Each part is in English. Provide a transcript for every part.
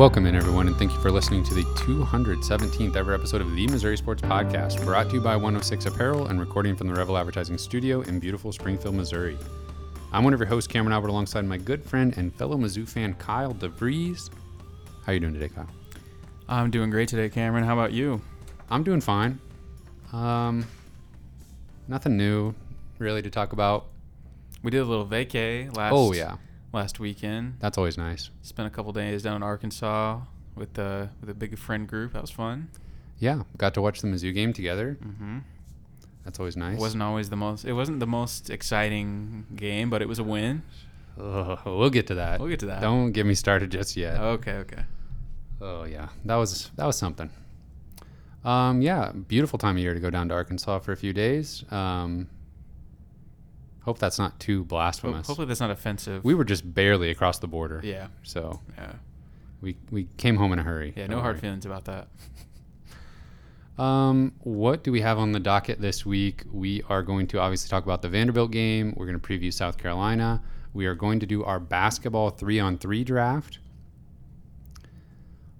Welcome in, everyone, and thank you for listening to the 217th ever episode of the Missouri Sports Podcast, brought to you by 106 Apparel and recording from the Revel Advertising Studio in beautiful Springfield, Missouri. I'm one of your hosts, Cameron Albert, alongside my good friend and fellow Mizzou fan, Kyle DeVries. How are you doing today, Kyle? I'm doing great today, Cameron. How about you? I'm doing fine. Um, nothing new, really, to talk about. We did a little vacay last. Oh yeah, last weekend. that's always nice. Spent a couple days down in Arkansas with the with a big friend group. That was fun. Yeah, got to watch the Mizzou game together. Mm-hmm. That's always nice. It wasn't always the most. It wasn't the most exciting game, but it was a win. Ugh, we'll get to that. We'll get to that. Don't get me started just yet. Okay, okay. Oh yeah, that was that was something. Um, yeah, beautiful time of year to go down to Arkansas for a few days. Um, hope that's not too blasphemous. hopefully that's not offensive. we were just barely across the border, yeah, so yeah, we we came home in a hurry. yeah. Don't No hard feelings about that. Um, what do we have on the docket this week? We are going to obviously talk about the Vanderbilt game. We're going to preview South Carolina. We are going to do our basketball three on three draft.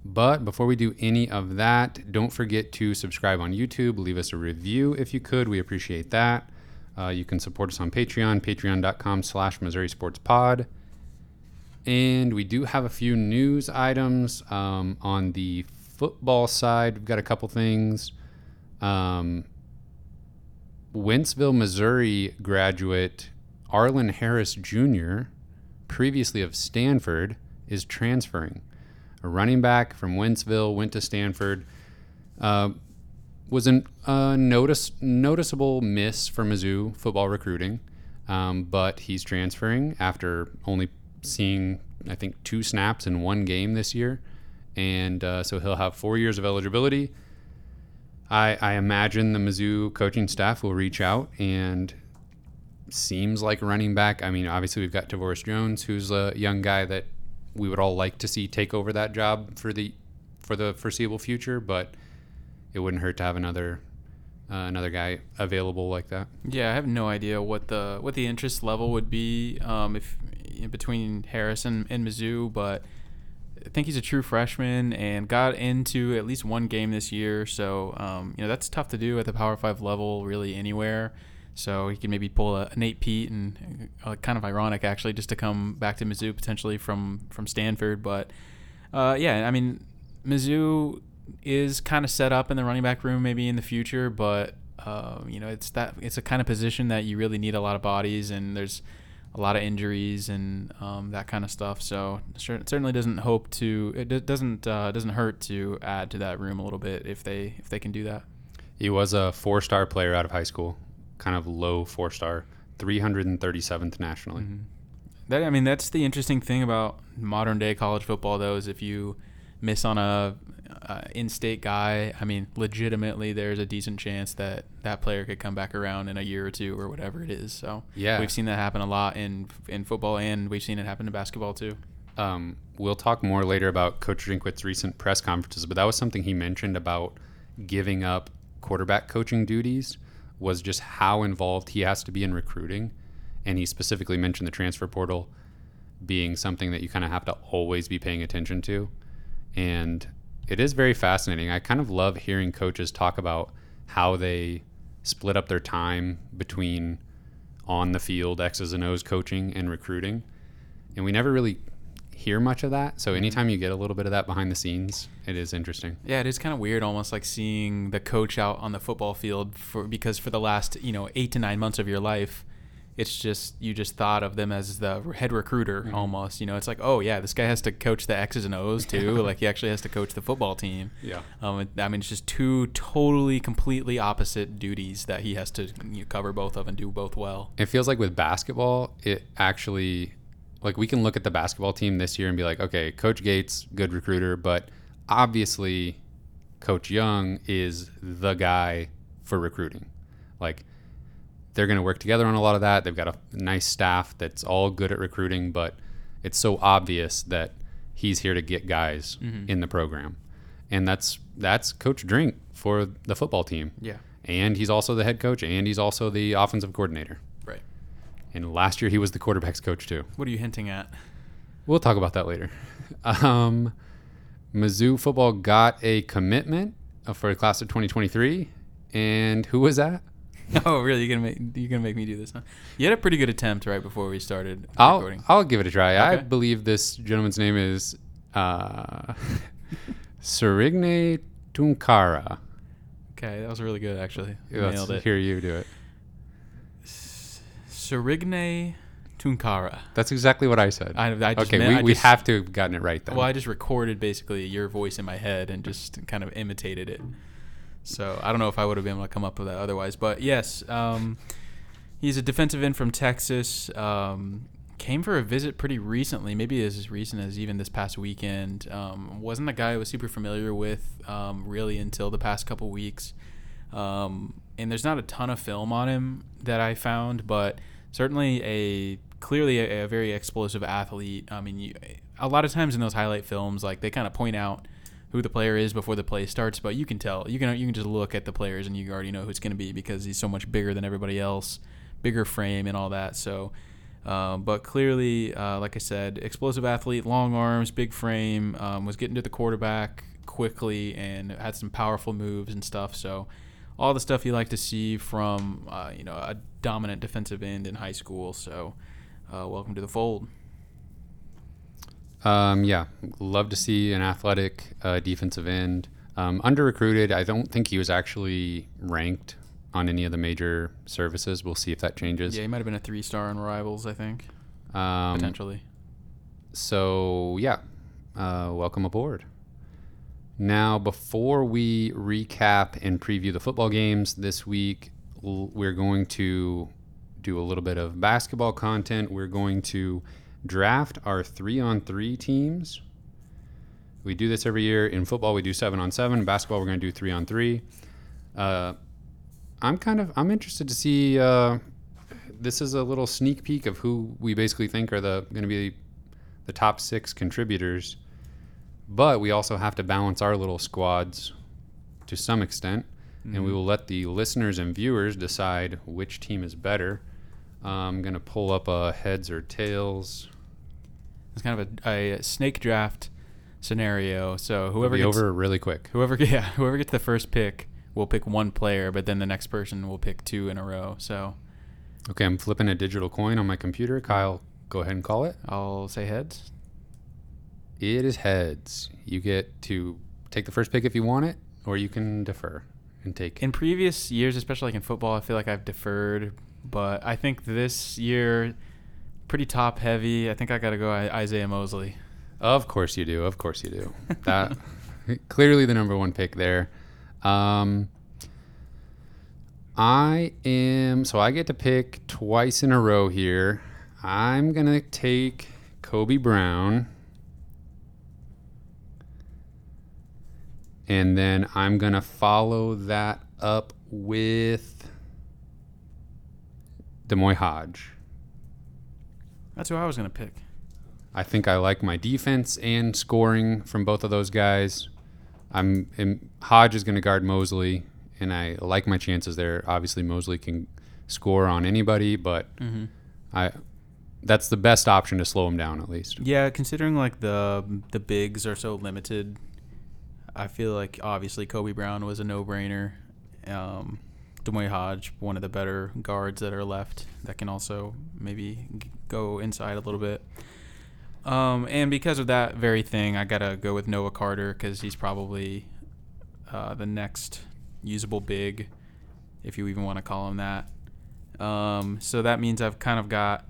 But before we do any of that, don't forget to subscribe on YouTube. Leave us a review if you could. We appreciate that. Uh, you can support us on Patreon, patreon.com slash Missouri Sports Pod. And we do have a few news items um, on the football side. We've got a couple things. Um, Wentzville, Missouri graduate Arlen Harris Jr., previously of Stanford, is transferring. A running back from Wentzville went to Stanford. Uh, was a uh, notice noticeable miss for Mizzou football recruiting, um, but he's transferring after only seeing I think two snaps in one game this year, and uh, so he'll have four years of eligibility. I, I imagine the Mizzou coaching staff will reach out and seems like running back. I mean, obviously we've got Tavorus Jones, who's a young guy that we would all like to see take over that job for the for the foreseeable future, but it wouldn't hurt to have another uh, another guy available like that. Yeah, I have no idea what the what the interest level would be um, if between Harris and, and Mizzou, but I think he's a true freshman and got into at least one game this year. So um, you know that's tough to do at the Power Five level, really anywhere. So he can maybe pull a Nate Peat and uh, kind of ironic actually, just to come back to Mizzou potentially from from Stanford. But uh, yeah, I mean Mizzou is kind of set up in the running back room maybe in the future, but uh, you know it's that it's a kind of position that you really need a lot of bodies and there's a lot of injuries and um, that kind of stuff. So it certainly doesn't hope to it do- doesn't uh, doesn't hurt to add to that room a little bit if they if they can do that. He was a four star player out of high school, kind of low four star, 337th nationally. That I mean that's the interesting thing about modern day college football though is if you miss on a uh, in-state guy, I mean legitimately there's a decent chance that that player could come back around in a year or two or whatever it is. So Yeah. we've seen that happen a lot in in football and we've seen it happen in basketball too. Um, we'll talk more later about Coach Drinkwitz' recent press conferences, but that was something he mentioned about giving up quarterback coaching duties was just how involved he has to be in recruiting. And he specifically mentioned the transfer portal being something that you kind of have to always be paying attention to. And it is very fascinating. I kind of love hearing coaches talk about how they split up their time between on the field X's and O's coaching and recruiting. And we never really hear much of that. So mm-hmm. anytime you get a little bit of that behind the scenes, it is interesting. Yeah, it is kind of weird, almost like seeing the coach out on the football field for because for the last you know eight to nine months of your life, it's just you just thought of them as the head recruiter almost. You know, it's like oh yeah, this guy has to coach the X's and O's too. like he actually has to coach the football team. Yeah. Um, I mean, it's just two totally, completely opposite duties that he has to you know, cover both of and do both well. It feels like with basketball, it actually like we can look at the basketball team this year and be like, okay, Coach Gates, good recruiter, but obviously Coach Young is the guy for recruiting. Like they're going to work together on a lot of that. They've got a nice staff that's all good at recruiting, but it's so obvious that he's here to get guys in the program. And that's that's Coach Drink for the football team. Yeah. And he's also the head coach and he's also the offensive coordinator. Right. And last year he was the quarterbacks coach too. What are you hinting at? We'll talk about that later. Um, Mizzou football got a commitment uh, for the class of 2023. And who was that? Oh, really? You're gonna make you're gonna make me do this, huh? You had a pretty good attempt right before we started I'll, recording. I'll give it a try. I believe this gentleman's name is uh, Serigne Tounkara. Okay, that was really good actually. You Let's Nailed it. hear you do it. Serigne Tounkara. That's exactly what I said. I, I just okay, meant- we, I we just- have to have gotten it right then. Well, I just recorded basically your voice in my head and just kind of imitated it. So I don't know if I would have been able to come up with that otherwise. But yes, um, he's a defensive end from Texas. Um, came for a visit pretty recently, maybe as recent as even this past weekend. Um, wasn't a guy I was super familiar with um, really until the past couple weeks. Um, and there's not a ton of film on him that I found, but certainly a clearly a, a very explosive athlete. I mean, you, a lot of times in those highlight films, like they kind of point out who the player is before the play starts, but you can tell. You can you can just look at the players and you already know who it's going to be because he's so much bigger than everybody else, bigger frame and all that. So. Um, but clearly, uh, like I said, explosive athlete, long arms, big frame, um, was getting to the quarterback quickly and had some powerful moves and stuff. So, all the stuff you like to see from uh, you know a dominant defensive end in high school. So, uh, welcome to the fold. Um, yeah, love to see an athletic uh, defensive end. Um, under recruited, I don't think he was actually ranked on any of the major services. We'll see if that changes. Yeah, he might have been a three star on Rivals, I think, Um, potentially. so yeah, uh, welcome aboard. Now, before we recap and preview the football games this week, l- we're going to do a little bit of basketball content. We're going to draft our three on three teams. We do this every year. In football, we do seven on seven. Basketball, we're going to do three on three. Uh, I'm kind of I'm interested to see. Uh, this is a little sneak peek of who we basically think are the going to be the top six contributors. But we also have to balance our little squads to some extent, and we will let the listeners and viewers decide which team is better. I'm gonna pull up a heads or tails. It's kind of a, a snake draft scenario. So whoever gets, over really quick. whoever yeah whoever gets the first pick will pick one player, but then the next person will pick two in a row. So Okay, I'm flipping a digital coin on my computer. Kyle, go ahead and call it. I'll say heads. It is heads. You get to take the first pick if you want it, or you can defer and take. In previous years, especially like in football, I feel like I've deferred, but I think this year, pretty top heavy. I think I got to go Isiaih Mosley. Of course you do. Of course you do. That clearly the number one pick there. Um, I am so I get to pick twice in a row here. I'm gonna take Kobe Brown, and then I'm gonna follow that up with D'Moi Hodge. That's who I was gonna pick. I think I like my defense and scoring from both of those guys. I'm and Hodge is going to guard Mosley, and I like my chances there. Obviously, Mosley can score on anybody, but Mm-hmm. I that's the best option to slow him down at least. Yeah, considering like the the bigs are so limited, I feel like obviously Kobe Brown was a no brainer. Um, D'Moi Hodge, one of the better guards that are left, that can also maybe go inside a little bit. Um, and because of that very thing, I gotta go with Noah Carter because he's probably uh, the next usable big, if you even want to call him that. Um, so that means I've kind of got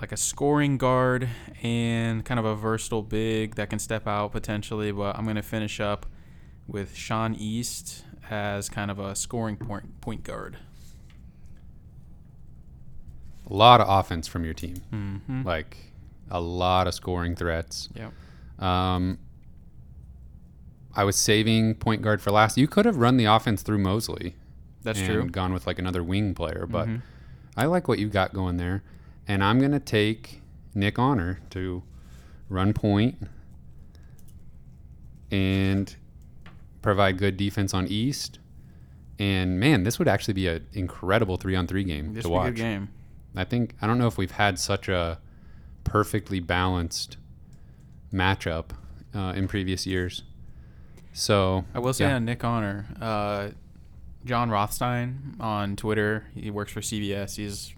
like a scoring guard and kind of a versatile big that can step out potentially. But I'm to finish up with Sean East as kind of a scoring point point guard. A lot of offense from your team, Mm-hmm. like a lot of scoring threats. Yep. Um, I was saving point guard for last. You could have run the offense through Mosley. That's and true. Gone with like another wing player, but Mhm. I like what you got going there, and I'm gonna take Nick Honor to run point and provide good defense on East. And man, this would actually be an incredible three on three game This to would be a watch. good game. I think I don't know if we've had such a perfectly balanced matchup uh, in previous years. So I will say yeah. on Nick Honor, uh, Jon Rothstein on Twitter. He works for CBS. He's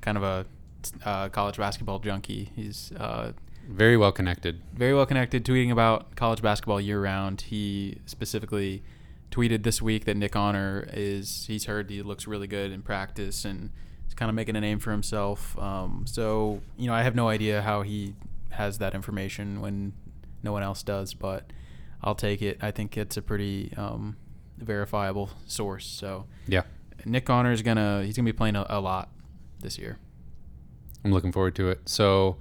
kind of a uh, college basketball junkie. He's uh, very well connected. very well connected, tweeting about college basketball year round. He specifically tweeted this week that Nick Honor is he's heard he looks really good in practice and he's kind of making a name for himself. Um, so you know, I have no idea how he has that information when no one else does, but I'll take it. I think it's a pretty um, verifiable source. So Yeah, Nick Honor is gonna he's gonna be playing a, a lot this year. I'm looking forward to it. So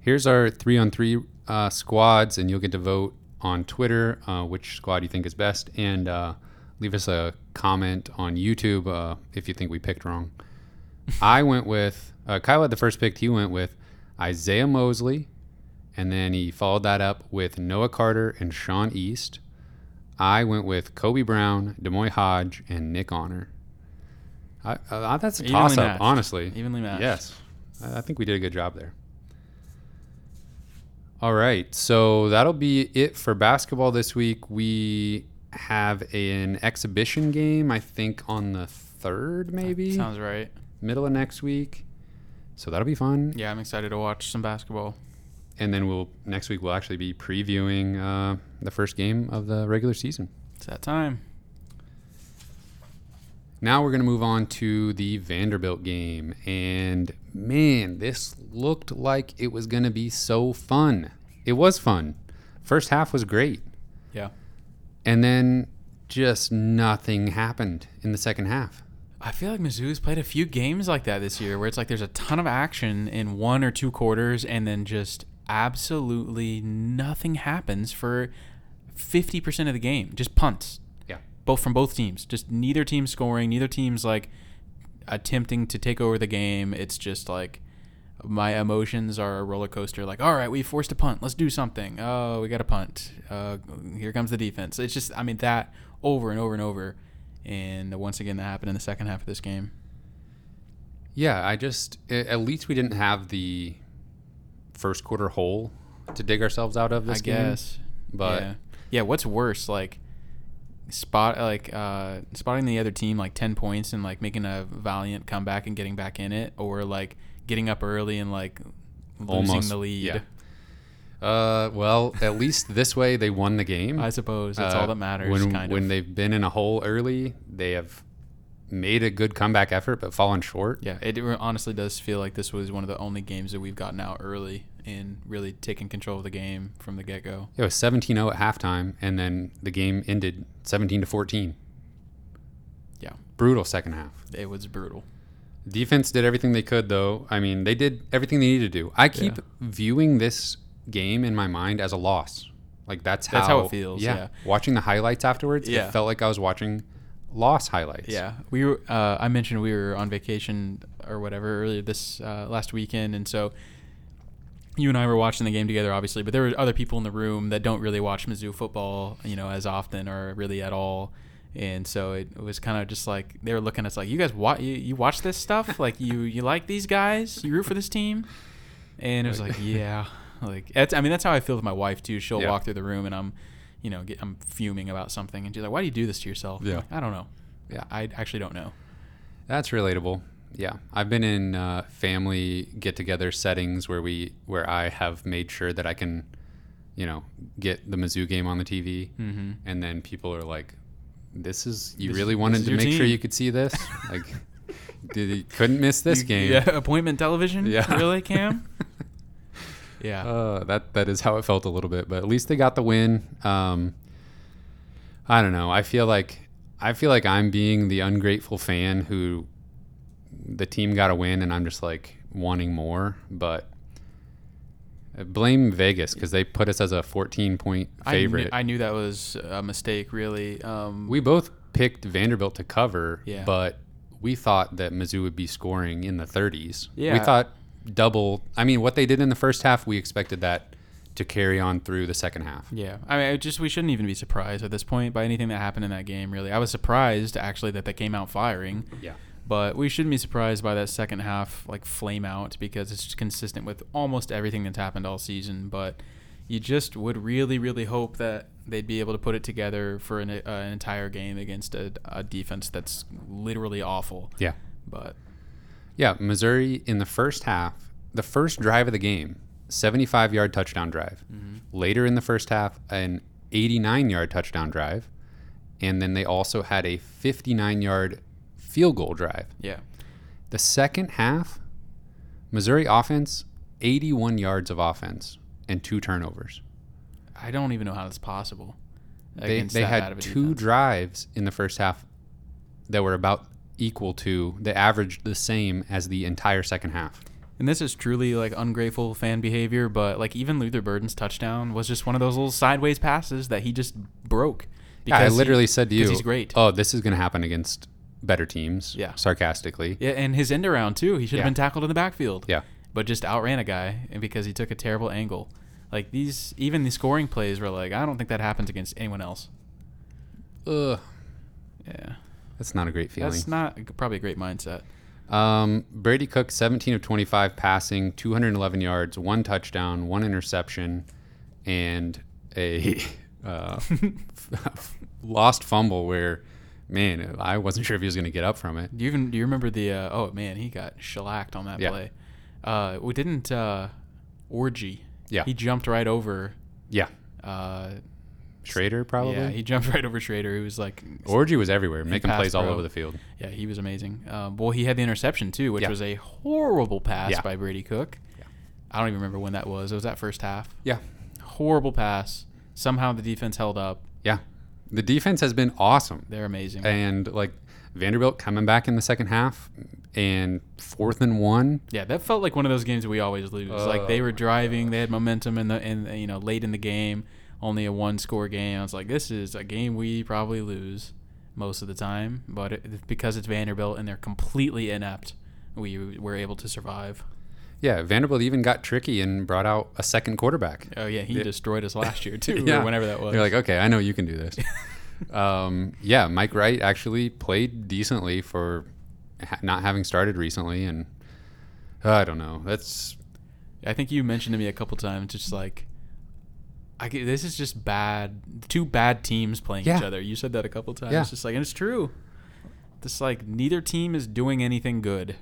here's our three on three uh, squads, and you'll get to vote on Twitter uh, which squad you think is best, and uh, leave us a comment on YouTube uh, if you think we picked wrong. I went with uh, Kyle had the first pick. He went with Isiaih Mosley, and then he followed that up with Noah Carter and Sean East. I went with Kobe Brown, D'Moi Hodge, and Nick Honor. I, uh, that's a toss up, honestly. Evenly matched. Yes, I I think we did a good job there. All right, so that'll be it for basketball this week. We have an exhibition game, I think, on the third, maybe Sounds right. middle of next week. So that'll be fun. Yeah, I'm excited to watch some basketball. And then we'll next week we'll actually be previewing uh, the first game of the regular season. It's that time. Now we're going to move on to the Vanderbilt game. And man, this looked like it was going to be so fun. It was fun. First half was great. Yeah. And then just nothing happened in the second half. I feel like Mizzou's played a few games like that this year where it's like there's a ton of action in one or two quarters and then just absolutely nothing happens for 50% of the game. Just punts. Both from both teams. Just neither team scoring, neither team's like attempting to take over the game. It's just like my emotions are a roller coaster. Like, all right, we forced a punt. Let's do something. Oh, we got a punt. Uh, here comes the defense. It's just, I mean, that over and over and over. And once again, that happened in the second half of this game. Yeah, I just, at least we didn't have the first quarter hole to dig ourselves out of this I game. guess. But yeah. yeah, what's worse, like spot like uh spotting the other team like 10 points and like making a valiant comeback and getting back in it or like getting up early and like losing Almost, the lead. yeah. Uh, well, at least this way they won the game. I suppose that's all Uh, that matters When kind when of. they've been in a hole early, they have made a good comeback effort, but fallen short. yeah, it honestly does feel like this was one of the only games that we've gotten out early and really taken control of the game from the get-go. It was 17-0 at halftime, and then the game ended 17 to 14. Yeah. Brutal second half. It was brutal. Defense did everything they could, though. I mean, they did everything they needed to do. I keep Yeah. viewing this game in my mind as a loss. Like that's how That's how it feels, yeah. Watching the highlights afterwards, Yeah. it felt like I was watching loss highlights. Yeah, we were. Uh, I mentioned we were on vacation or whatever earlier this uh, last weekend, and so you and I were watching the game together, obviously. But there were other people in the room that don't really watch Mizzou football, you know, as often or really at all. And so it, was kind of just like they were looking at us like, "You guys, wa- you, you watch this stuff? like you you like these guys? You root for this team?" And it was like, "Yeah." Like it's, I mean, that's how I feel with my wife too. She'll Yeah. walk through the room and I'm, you know, get, I'm fuming about something, and she's like, "Why do you do this to yourself?" Yeah. like, I don't know. Yeah. I actually don't know. That's relatable. Yeah, I've been in uh, family get-together settings where we where I have made sure that I can, you know, get the Mizzou game on the TV, Mm-hmm. and then people are like, "This is you This- really wanted to make sure you could see this, like, did couldn't miss this You- game." Yeah, appointment television. Yeah. really, Cam? yeah. Uh, that that is how it felt a little bit, but at least they got the win. Um, I don't know. I feel like I feel like I'm being the ungrateful fan who the team got a win, and I'm just like wanting more. But uh, blame Vegas because they put us as a 14 point I knew, favorite. I knew that was a mistake. Really. Um, we both picked Vanderbilt to cover, Yeah. but we thought that Mizzou would be scoring in the 30s. Yeah. We thought double. I mean, what they did in the first half, we expected that to carry on through the second half. Yeah, I mean, it just we shouldn't even be surprised at this point by anything that happened in that game. Really, I was surprised actually that they came out firing, Yeah. but we shouldn't be surprised by that second half like flame out because it's consistent with almost everything that's happened all season. But you just would really, really hope that they'd be able to put it together for an, uh, an entire game against a, a defense that's literally awful. Yeah. But Yeah, Missouri in the first half, the first drive of the game, 75 yard touchdown drive. Mm-hmm. Later in the first half, an 89 yard touchdown drive. And then they also had a 59 yard field goal drive. yeah, The second half, Missouri offense, 81 yards of offense and two turnovers. I don't even know how that's possible. They, they had two defense. drives in the first half that were about equal to, the average the same as the entire second half. And this is truly like ungrateful fan behavior, but like even Luther Burden's touchdown was just one of those little sideways passes that he just broke. Yeah, I because he- literally said to you, because he's great. Oh, this is going to happen against better teams. Yeah. Sarcastically. Yeah, and his end around too. He should have Yeah. been tackled in the backfield. Yeah. But just outran a guy and because he took a terrible angle. Like these even the scoring plays were like, I don't think that happens against anyone else. Ugh. Yeah. That's not a great feeling. That's not probably a great mindset. Um, Brady Cook, 17 of 25 passing, 211 yards, one touchdown, one interception, and a uh, lost fumble where, man, I wasn't sure if he was going to get up from it. Do you even do you remember the uh, oh man, he got shellacked on that Yeah. play. Uh we didn't uh Orji. Yeah. He jumped right over Yeah. uh Schrader, probably. Yeah, he jumped right over Schrader, He was like, Orji was everywhere, making plays all over the field. yeah, he was amazing. Um, well, he had the interception too, which Yeah. was a horrible pass Yeah. by Brady Cook. Yeah. I don't even remember when that was. It was that first half. Yeah. Horrible pass. Somehow the defense held up. Yeah. The defense has been awesome. They're amazing. And like Vanderbilt coming back in the second half and fourth and one. yeah, that felt like one of those games we always lose. like they Oh were my driving, they had momentum in the in you know late in the game, only a one score game. I was like, this is a game we probably lose most of the time, but it, because it's Vanderbilt and they're completely inept, we were able to survive. Yeah, Vanderbilt even got tricky and brought out a second quarterback. Oh yeah, he Yeah. destroyed us last year too, Yeah. or whenever that was. They're like, okay, I know you can do this. um, yeah, Mike Wright actually played decently for ha- not having started recently, and uh, I don't know. That's I think you mentioned to me a couple times, just like, I this is just bad. Two bad teams playing each other. You said that a couple times. Yeah. Just like, and it's true. Just like neither team is doing anything good.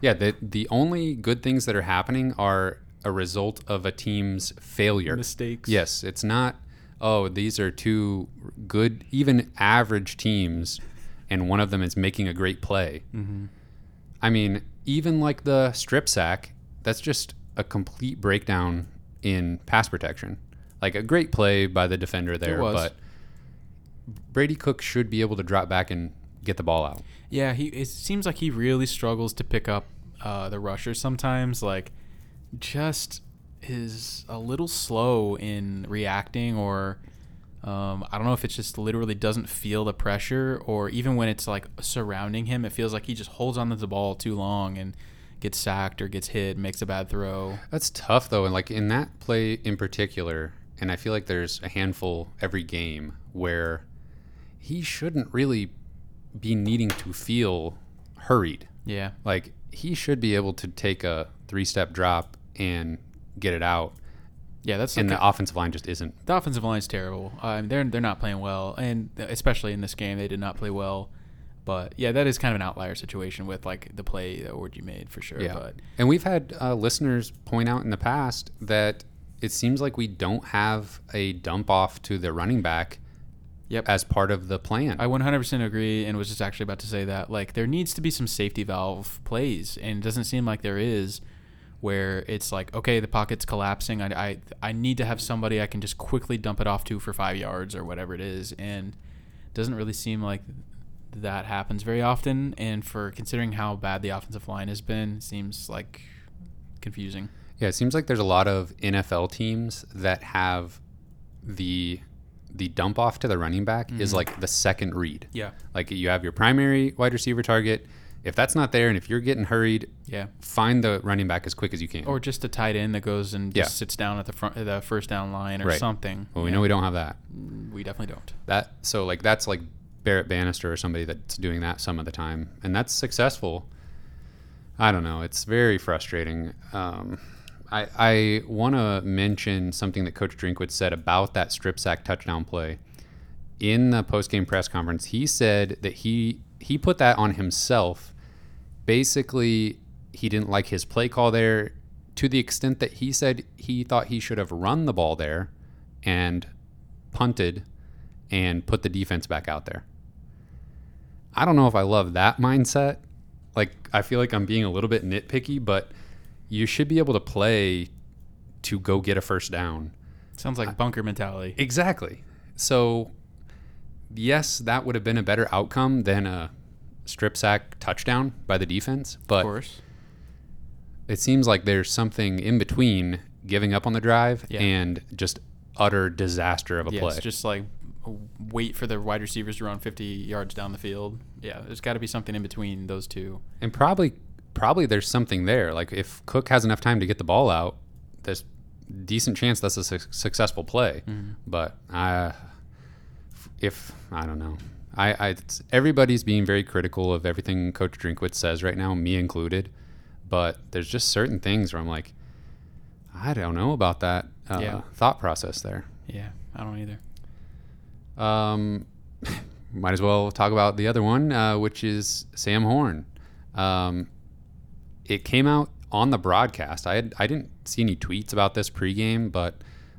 yeah. The the only good things that are happening are a result of a team's failure. Mistakes. Yes, it's not. Oh, these are two good, even average teams, and one of them is making a great play. Mm-hmm. I mean, even like the strip sack, that's just a complete breakdown in pass protection. Like a great play by the defender there, but Brady Cook should be able to drop back and get the ball out. Yeah, he. It seems like he really struggles to pick up uh, the rusher sometimes. Like, just is a little slow in reacting, or um, I don't know if it just literally doesn't feel the pressure, or even when it's like surrounding him, it feels like he just holds on to the ball too long and gets sacked or gets hit, makes a bad throw. That's tough though, and like in that play in particular, and I feel like there's a handful every game where he shouldn't really be needing to feel hurried. Yeah, Like he should be able to take a three-step drop and get it out, yeah, that's and like the offensive line just isn't. The offensive line's terrible. Um, they're they're not playing well, and especially in this game, they did not play well. But yeah, that is kind of an outlier situation with like the play that Orji made for sure. Yeah. But And we've had uh, listeners point out in the past that it seems like we don't have a dump off to the running back Yep. as part of the plan. I 100% agree, and was just actually about to say that like there needs to be some safety valve plays, and it doesn't seem like there is. Where it's like, okay, the pocket's collapsing. I, I I need to have somebody I can just quickly dump it off to for five yards or whatever it is, and it doesn't really seem like that happens very often. And for considering how bad the offensive line has been, it seems like confusing. Yeah, it seems like there's a lot of NFL teams that have the the dump off to the running back is Mhm. like the second read. Yeah, Like you have your primary wide receiver target. If that's not there, and if you're getting hurried, yeah. find the running back as quick as you can. Or just a tight end that goes and Yeah. sits down at the front, the first down line or Right. something. well, we Yeah. know we don't have that. We definitely don't. That so like that's like Barrett Bannister or somebody that's doing that some of the time, and that's successful. I don't know. It's very frustrating. Um, I, I want to mention something that Coach Drinkwitz said about that strip sack touchdown play. In the post-game press conference, he said that he he put that on himself. Basically, he didn't like his play call there to the extent that he said he thought he should have run the ball there and punted and put the defense back out there. I don't know if I love that mindset. Like I feel like I'm being a little bit nitpicky, but you should be able to play to go get a first down. Sounds like bunker mentality. Exactly. So, yes, that would have been a better outcome than a strip sack touchdown by the defense, Of but course. it seems like there's something in between giving up on the drive Yeah. and just utter disaster of a Yeah, play. it's just like wait for the wide receivers to run 50 yards down the field. Yeah, there's got to be something in between those two. and probably probably there's something there. Like if Cook has enough time to get the ball out, there's decent chance that's a su- successful play. But I, if I don't know, I, I everybody's being very critical of everything Coach Drinkwitz says right now, me included. But there's just certain things where I'm like, I don't know about that uh, Yeah. thought process there. Yeah, I don't either. Um, might as well talk about the other one, uh, which is Sam Horn. Um, it came out on the broadcast. I had, I didn't see any tweets about this pregame, but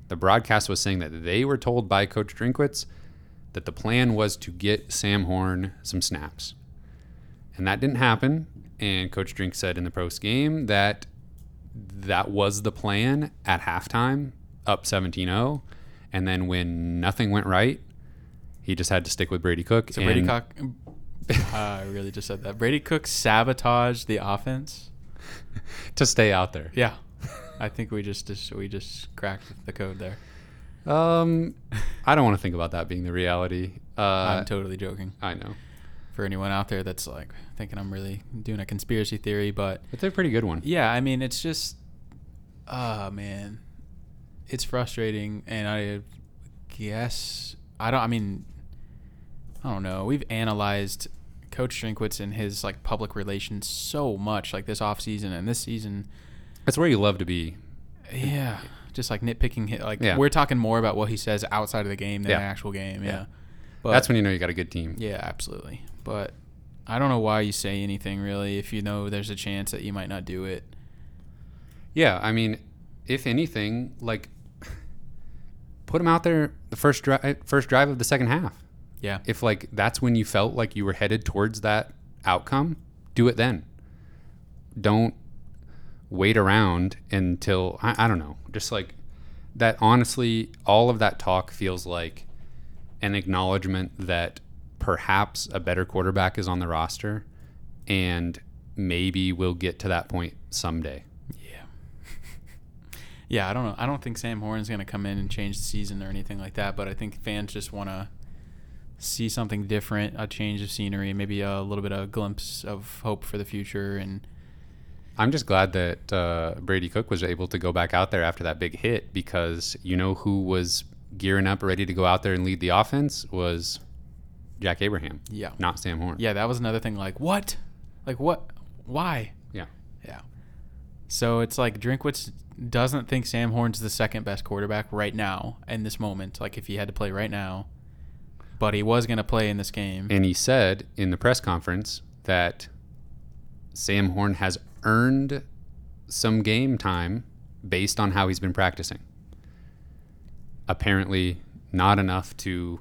the broadcast was saying that they were told by Coach Drinkwitz that the plan was to get Sam Horn some snaps, and that didn't happen. And Coach Drink said in the post game that that was the plan at halftime, up 17-0. And then when nothing went right, he just had to stick with Brady Cook. So Brady Cook. I really just said that. Brady Cook sabotaged the offense. to stay out there. Yeah, I think we just, just we just cracked the code there. Um, I don't want to think about that being the reality. Uh, I'm totally joking. I know, For anyone out there that's like thinking I'm really doing a conspiracy theory, but it's a pretty good one. yeah, I mean it's just, ah man, it's frustrating, and I guess I don't. I mean, I don't know. We've analyzed Coach Drinkwitz and his like public relations so much, like this off season and this season. That's where you love to be. Yeah, just like nitpicking. Like Yeah. we're talking more about what he says outside of the game than Yeah. the actual game. Yeah, Yeah. but That's when you know you got a good team. yeah, absolutely. But I don't know why you say anything really if you know there's a chance that you might not do it. Yeah, I mean, if anything, like put him out there the first drive, eh, first drive of the second half. Yeah. If like that's when you felt like you were headed towards that outcome, do it then. Don't wait around until I, I don't know. Just like that. Honestly, all of that talk feels like an acknowledgement that perhaps a better quarterback is on the roster, and maybe we'll get to that point someday. Yeah. yeah, I don't know. I don't think Sam Horn's going to come in and change the season or anything like that, but I think fans just want to see something different, a change of scenery, maybe a little bit of a glimpse of hope for the future and I'm just glad that uh, Brady Cook was able to go back out there after that big hit because you know who was gearing up, ready to go out there and lead the offense was Jack Abraham, yeah. not Sam Horn. Yeah, that was another thing like what? Like what? Why? Yeah. Yeah. So it's like Drinkwitz doesn't think Sam Horn's the second best quarterback right now in this moment. Like if he had to play right now, but he was going to play in this game. And he said in the press conference that Sam Horn has earned some game time based on how he's been practicing. Apparently, not enough to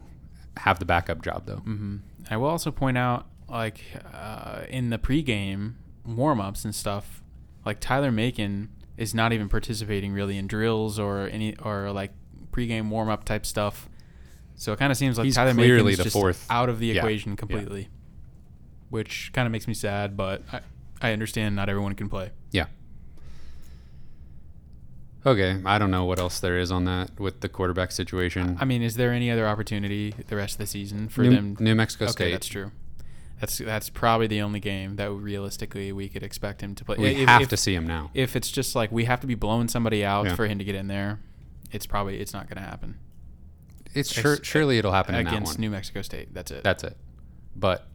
have the backup job, though. hmm I will also point out, like uh, in the pregame warm-ups and stuff, like Tyler Macon is not even participating really in drills or any or like pregame warm-up type stuff. So it kind of seems like He's Tyler clearly Macon's the fourth- out of the yeah, equation yeah. completely, which kind of makes me sad. But I, I understand not everyone can play. Yeah. Okay, I don't know what else there is on that with the quarterback situation. I mean, is there any other opportunity the rest of the season for New, them? New Mexico okay, State. that's true. That's that's probably the only game that realistically we could expect him to play. We If- have if- to see him now. if it's just like we have to be blowing somebody out Yeah. for him to get in there, it's probably it's not going to happen It's sure, surely it'll happen against one. New Mexico State. That's it. That's it. But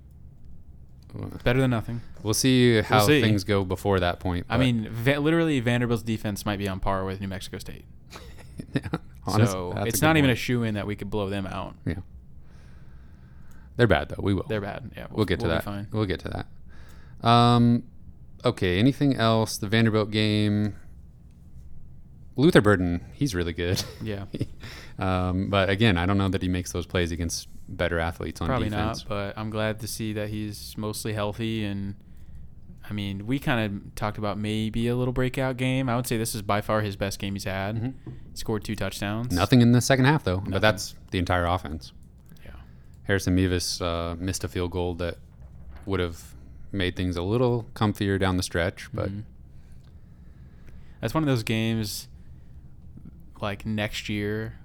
better than nothing. We'll see how see. things go before that point. I mean, va- literally, Vanderbilt's defense might be on par with New Mexico State. yeah, honest- so it's not even a shoe in that we could blow them out. yeah. They're bad though. We will. They're bad. Yeah, We'll get to be that. Fine. We'll get to that. Um, okay. Anything else? The Vanderbilt game. Luther Burden, he's really good. Yeah, um, but again, I don't know that he makes those plays against better athletes on probably defense. Probably not. But I'm glad to see that he's mostly healthy. And I mean, we kind of talked about maybe a little breakout game. I would say this is by far his best game he's had. Mhm. He scored two touchdowns. Nothing in the second half though. Nothing. But that's the entire offense. Yeah. Harrison Mevis uh, missed a field goal that would have made things a little comfier down the stretch, but Mhm. That's one of those games like next year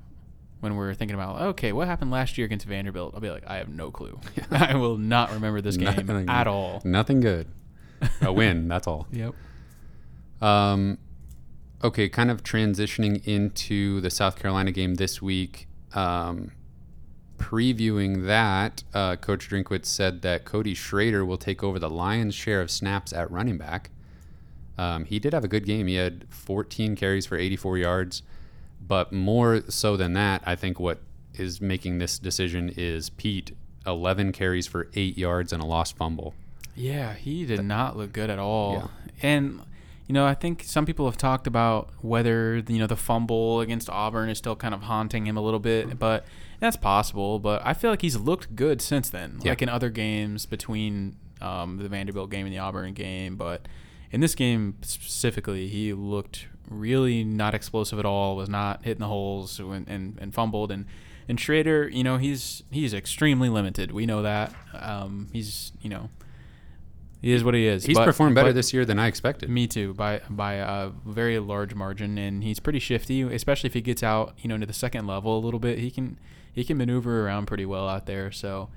when we're thinking about okay, what happened last year against Vanderbilt? I'll be like, I have no clue. I will not remember this game Nothing- at all. nothing good. a win, that's all. Yep. Um, okay, kind of transitioning into the South Carolina game this week. Um, previewing that, uh, Coach Drinkwitz said that Cody Schrader will take over the lion's share of snaps at running back. Um, he did have a good game. He had 14 carries for 84 yards, but more so than that, I think what is making this decision is Peat 11 carries for eight yards and a lost fumble. Yeah, he did not look good at all. Yeah. And you know, I think some people have talked about whether you know the fumble against Auburn is still kind of haunting him a little bit, but that's possible. But I feel like he's looked good since then, Yeah. like in other games between um, the Vanderbilt game and the Auburn game. But in this game specifically, he looked really not explosive at all. Was not hitting the holes and, and, and fumbled and. And Schrader, you know, he's he's extremely limited. We know that. Um, he's you know, he is what he is. He's But- performed better this year than I expected. me too, by by a very large margin, and he's pretty shifty, especially if he gets out, you know, into the second level a little bit. He can he can maneuver around pretty well out there. So,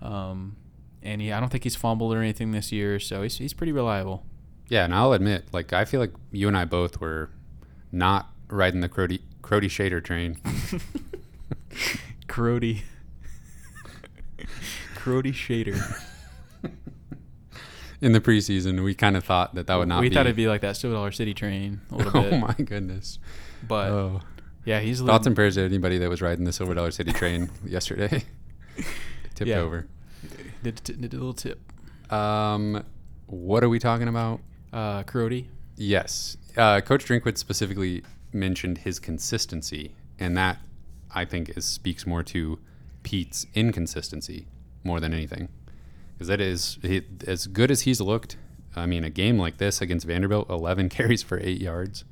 um, and he, I don't think he's fumbled or anything this year, so he's he's pretty reliable. Yeah, and I'll admit, like I feel like you and I both were not riding the Crody Crody Shader train. Crody, Crody Shader. In the preseason, we kind of thought that that would not we be. thought it'd be like that Silver Dollar City train a little bit, oh my goodness! but oh, yeah, he's thoughts and prayers to anybody that was riding the Silver Dollar City train yesterday. Tipped Yeah. over. did, did, did a little tip. Um, what are we talking about? Uh, Crody. Yes, uh, Coach Drinkwitz specifically mentioned his consistency, and that I think is speaks more to Peat's inconsistency more than anything, because that is he, as good as he's looked. I mean, a game like this against Vanderbilt, 11 carries for eight yards.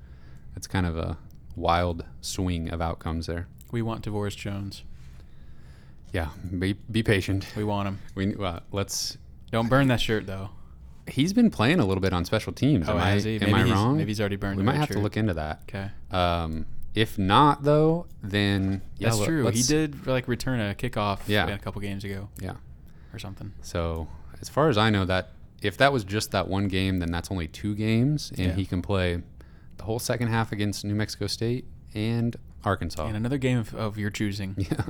That's kind of a wild swing of outcomes there. We want Tavorus Jones. Yeah, be, be patient. We want him. We uh, let's. Don't burn that shirt though. He's been playing a little bit on special teams. Oh, am I, am Maybe I wrong? maybe he's already burned We might have to look into that. Okay. Um, if not, though, then yeah, That's true. He did like return a kickoff Yeah. a couple games ago Yeah. or something. So as far as I know, that if that was just that one game, then that's only two games, and Yeah. he can play the whole second half against New Mexico State and Arkansas. And another game of, of your choosing. yeah.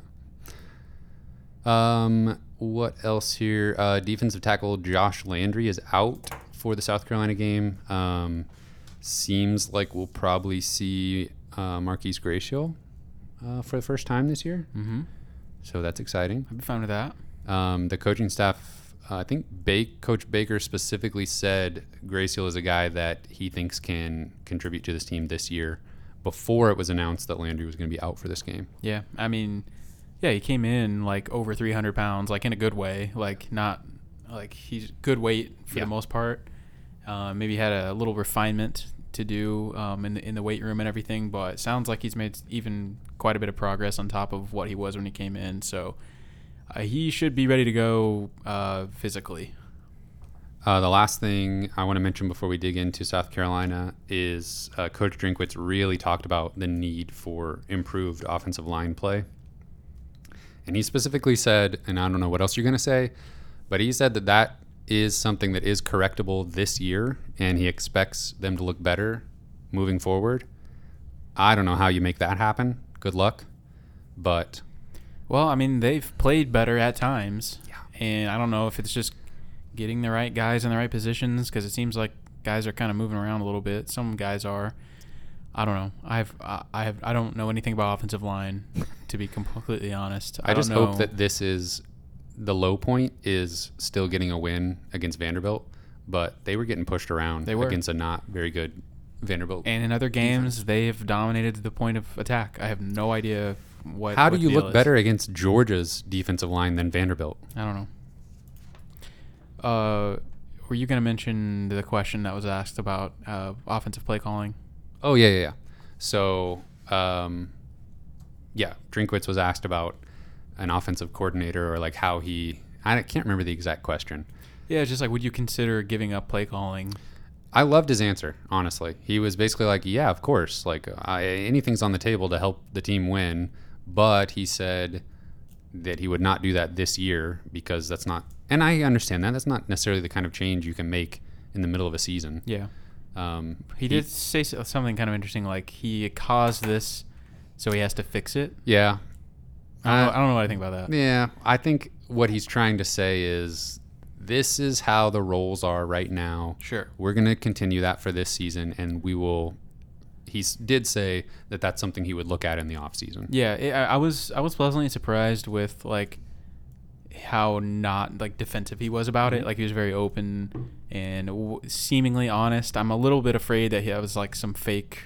Um, what else here? Uh, defensive tackle Josh Landry is out for the South Carolina game. Um, seems like we'll probably see uh, Marquise Graciel uh, for the first time this year. Mm-hmm. So that's exciting. I'd be fine with that. Um, the coaching staff, uh, I think Coach Baker specifically said Graciel is a guy that he thinks can contribute to this team this year before it was announced that Landry was going to be out for this game. Yeah. I mean, yeah, he came in like over 300 pounds, like in a good way. Like not like he's good weight for Yeah. the most part. Uh, maybe had a little refinement to do um, in the in the weight room and everything, but it sounds like he's made even quite a bit of progress on top of what he was when he came in. So uh, he should be ready to go uh, physically. Uh, the last thing I want to mention before we dig into South Carolina is uh, Coach Drinkwitz really talked about the need for improved offensive line play. And he specifically said, and I don't know what else you're going to say, but he said that that is something that is correctable this year, and he expects them to look better moving forward. I don't know how you make that happen. Good luck. But Well, I mean, they've played better at times. Yeah. And I don't know if it's just getting the right guys in the right positions because it seems like guys are kind of moving around a little bit. Some guys are. I don't know. I've I I have I don't know anything about offensive line, to be completely honest. I, just don't hope that this is the low point is still getting a win against Vanderbilt, but they were getting pushed around They were. against a not very good Vanderbilt. And in other games, they have dominated the point of attack. I have no idea what. How do what you look is. better against Georgia's defensive line than Vanderbilt? I don't know. Uh, were you going to mention the question that was asked about uh, offensive play calling? Oh yeah, yeah, yeah. So, um, yeah, Drinkwitz was asked about an offensive coordinator or like how he. I can't remember the exact question. Yeah, just like, would you consider giving up play calling? I loved his answer. Honestly, he was basically like, "Yeah, of course. Like I, anything's on the table to help the team win." But he said that he would not do that this year because that's not. And I understand that that's not necessarily the kind of change you can make in the middle of a season. Yeah. Um, He did say something kind of interesting, like he caused this, so he has to fix it. Yeah. I don't, know, Uh, I don't know what I think about that. Yeah, I think what he's trying to say is this is how the roles are right now. Sure. We're going to continue that for this season, and we will. He did say that that's something he would look at in the offseason. Yeah, it, I was I was pleasantly surprised with like how not like defensive he was about Mm-hmm. it. Like he was very open and w- seemingly honest. I'm a little bit afraid that he was like some fake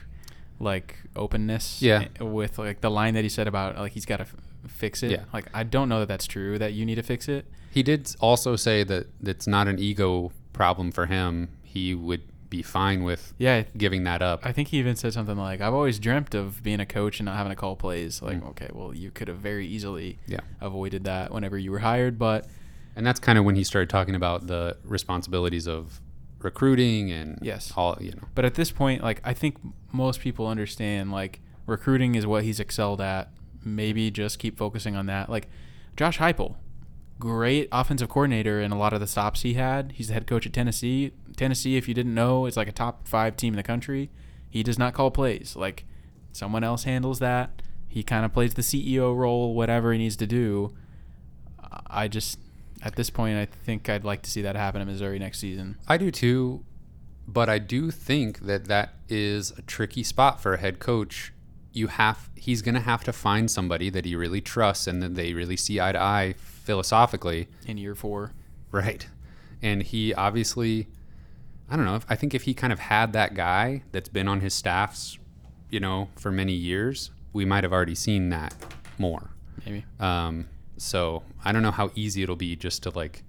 like openness. Yeah. eh, With like the line that he said about like he's got to f- fix it. Yeah. Like I don't know that that's true. That you need to fix it. He did also say that it's not an ego problem for him. He would be fine with Yeah. giving that up. I think he even said something like, "I've always dreamt of being a coach and not having to call plays." Like, Mm. okay, well, you could have very easily Yeah. avoided that whenever you were hired, but And that's kind of when he started talking about the responsibilities of recruiting and Yes. all, you know. But at this point, like I think most people understand like recruiting is what he's excelled at. Maybe just keep focusing on that. Like Josh Heupel, great offensive coordinator in a lot of the stops he had. He's the head coach at Tennessee. Tennessee, if you didn't know, is like a top five team in the country. He does not call plays. Like someone else handles that. He kind of plays the CEO role, whatever he needs to do. I just, at this point, I think I'd like to see that happen in Missouri next season. I do too, but I do think that that is a tricky spot for a head coach. You have he's going to have to find somebody that he really trusts and that they really see eye to eye philosophically, in year four. right? And he obviously I don't know, if, I think if he kind of had that guy that's been on his staffs, you know, for many years, we might have already seen that more. Maybe. Um, so I don't know how easy it'll be just to like,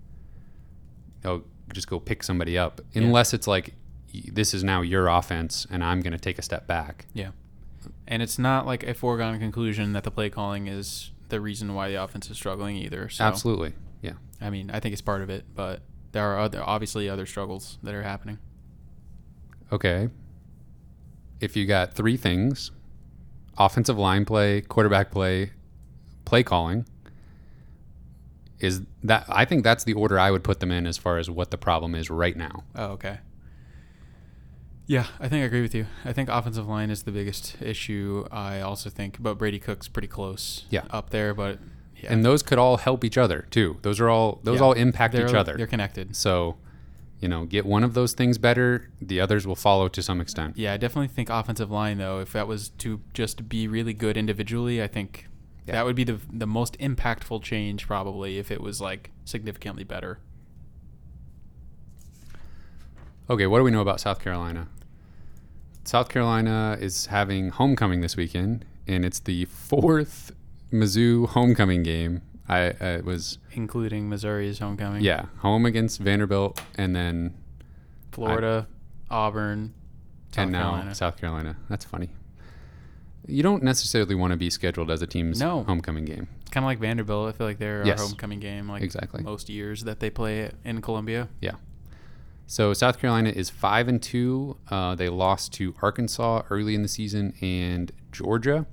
oh, just go pick somebody up, unless it's like this is now your offense and I'm going to take a step back. Yeah. And it's not like a foregone conclusion that the play calling is the reason why the offense is struggling either. So, Absolutely, yeah. I mean, I think it's part of it, but there are other obviously other struggles that are happening. Okay. If you got three things: offensive line play, quarterback play, play calling. Is that I think that's the order I would put them in as far as what the problem is right now. Oh, okay. Yeah, I think I agree with you. I think offensive line is the biggest issue. I also think, but Brady Cook's pretty close. Yeah. up there, but yeah, And those could all help each other too. Those are all those Yeah. all impact they're, each other. They're connected. So, you know, get one of those things better, the others will follow to some extent. Yeah, I definitely think offensive line though. If that was to just be really good individually, I think Yeah. that would be the the most impactful change probably if it was like significantly better. Okay, what do we know about South Carolina? South Carolina is having homecoming this weekend, and it's the fourth Mizzou homecoming game. I it was including Missouri's homecoming. yeah home against Vanderbilt, and then Florida, Auburn, South and now Carolina. South Carolina. That's funny. You don't necessarily want to be scheduled as a team's No. homecoming game. Kind of like Vanderbilt. I feel like they're Yes. our homecoming game, like Exactly. most years that they play it in Columbia. Yeah. So South Carolina is five and two. Uh, they lost to Arkansas early in the season and Georgia.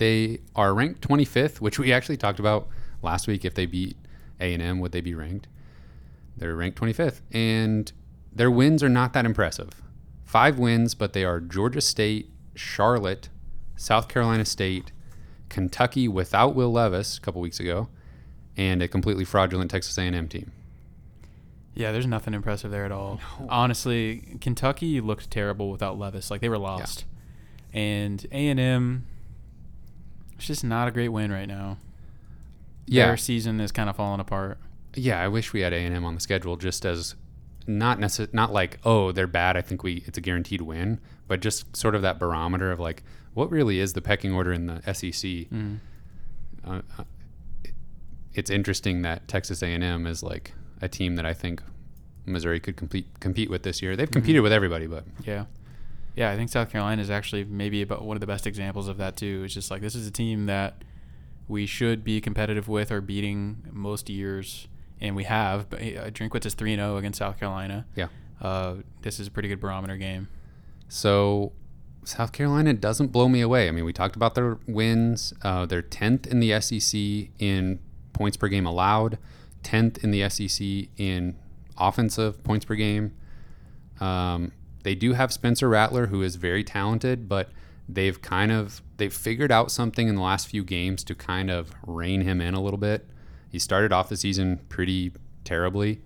They are ranked 25th, which we actually talked about last week. If they beat A and M, would they be ranked? They're ranked 25th, and their wins are not that impressive. Five wins, but they are Georgia State, Charlotte, South Carolina State, Kentucky without Will Levis a couple weeks ago, and a completely fraudulent Texas A&M team. Yeah, there's nothing impressive there at all. No. Honestly, Kentucky looked terrible without Levis. Like they were lost. And A&M it's just not a great win right now. Yeah, Their season is kind of falling apart. yeah. I wish we had A and M on the schedule just as not necess- not like oh they're bad. I think we it's a guaranteed win, but just sort of that barometer of like what really is the pecking order in the SEC. Mm. uh, uh, it's interesting that Texas A&M is like a team that I think Missouri could compete compete with this year. They've competed with everybody, but Yeah. Yeah, I think South Carolina is actually maybe about one of the best examples of that too. It's just like this is a team that we should be competitive with or beating most years, and we have. But uh, Drinkwitz is three zero against South Carolina. yeah. Uh, this is a pretty good barometer game. So South Carolina doesn't blow me away. I mean, we talked about their wins. Uh, they're tenth in the SEC in points per game allowed, tenth in the SEC in offensive points per game. Um, they do have Spencer Rattler, who is very talented, but they've kind of they've figured out something in the last few games to kind of rein him in a little bit. He started off the season pretty terribly.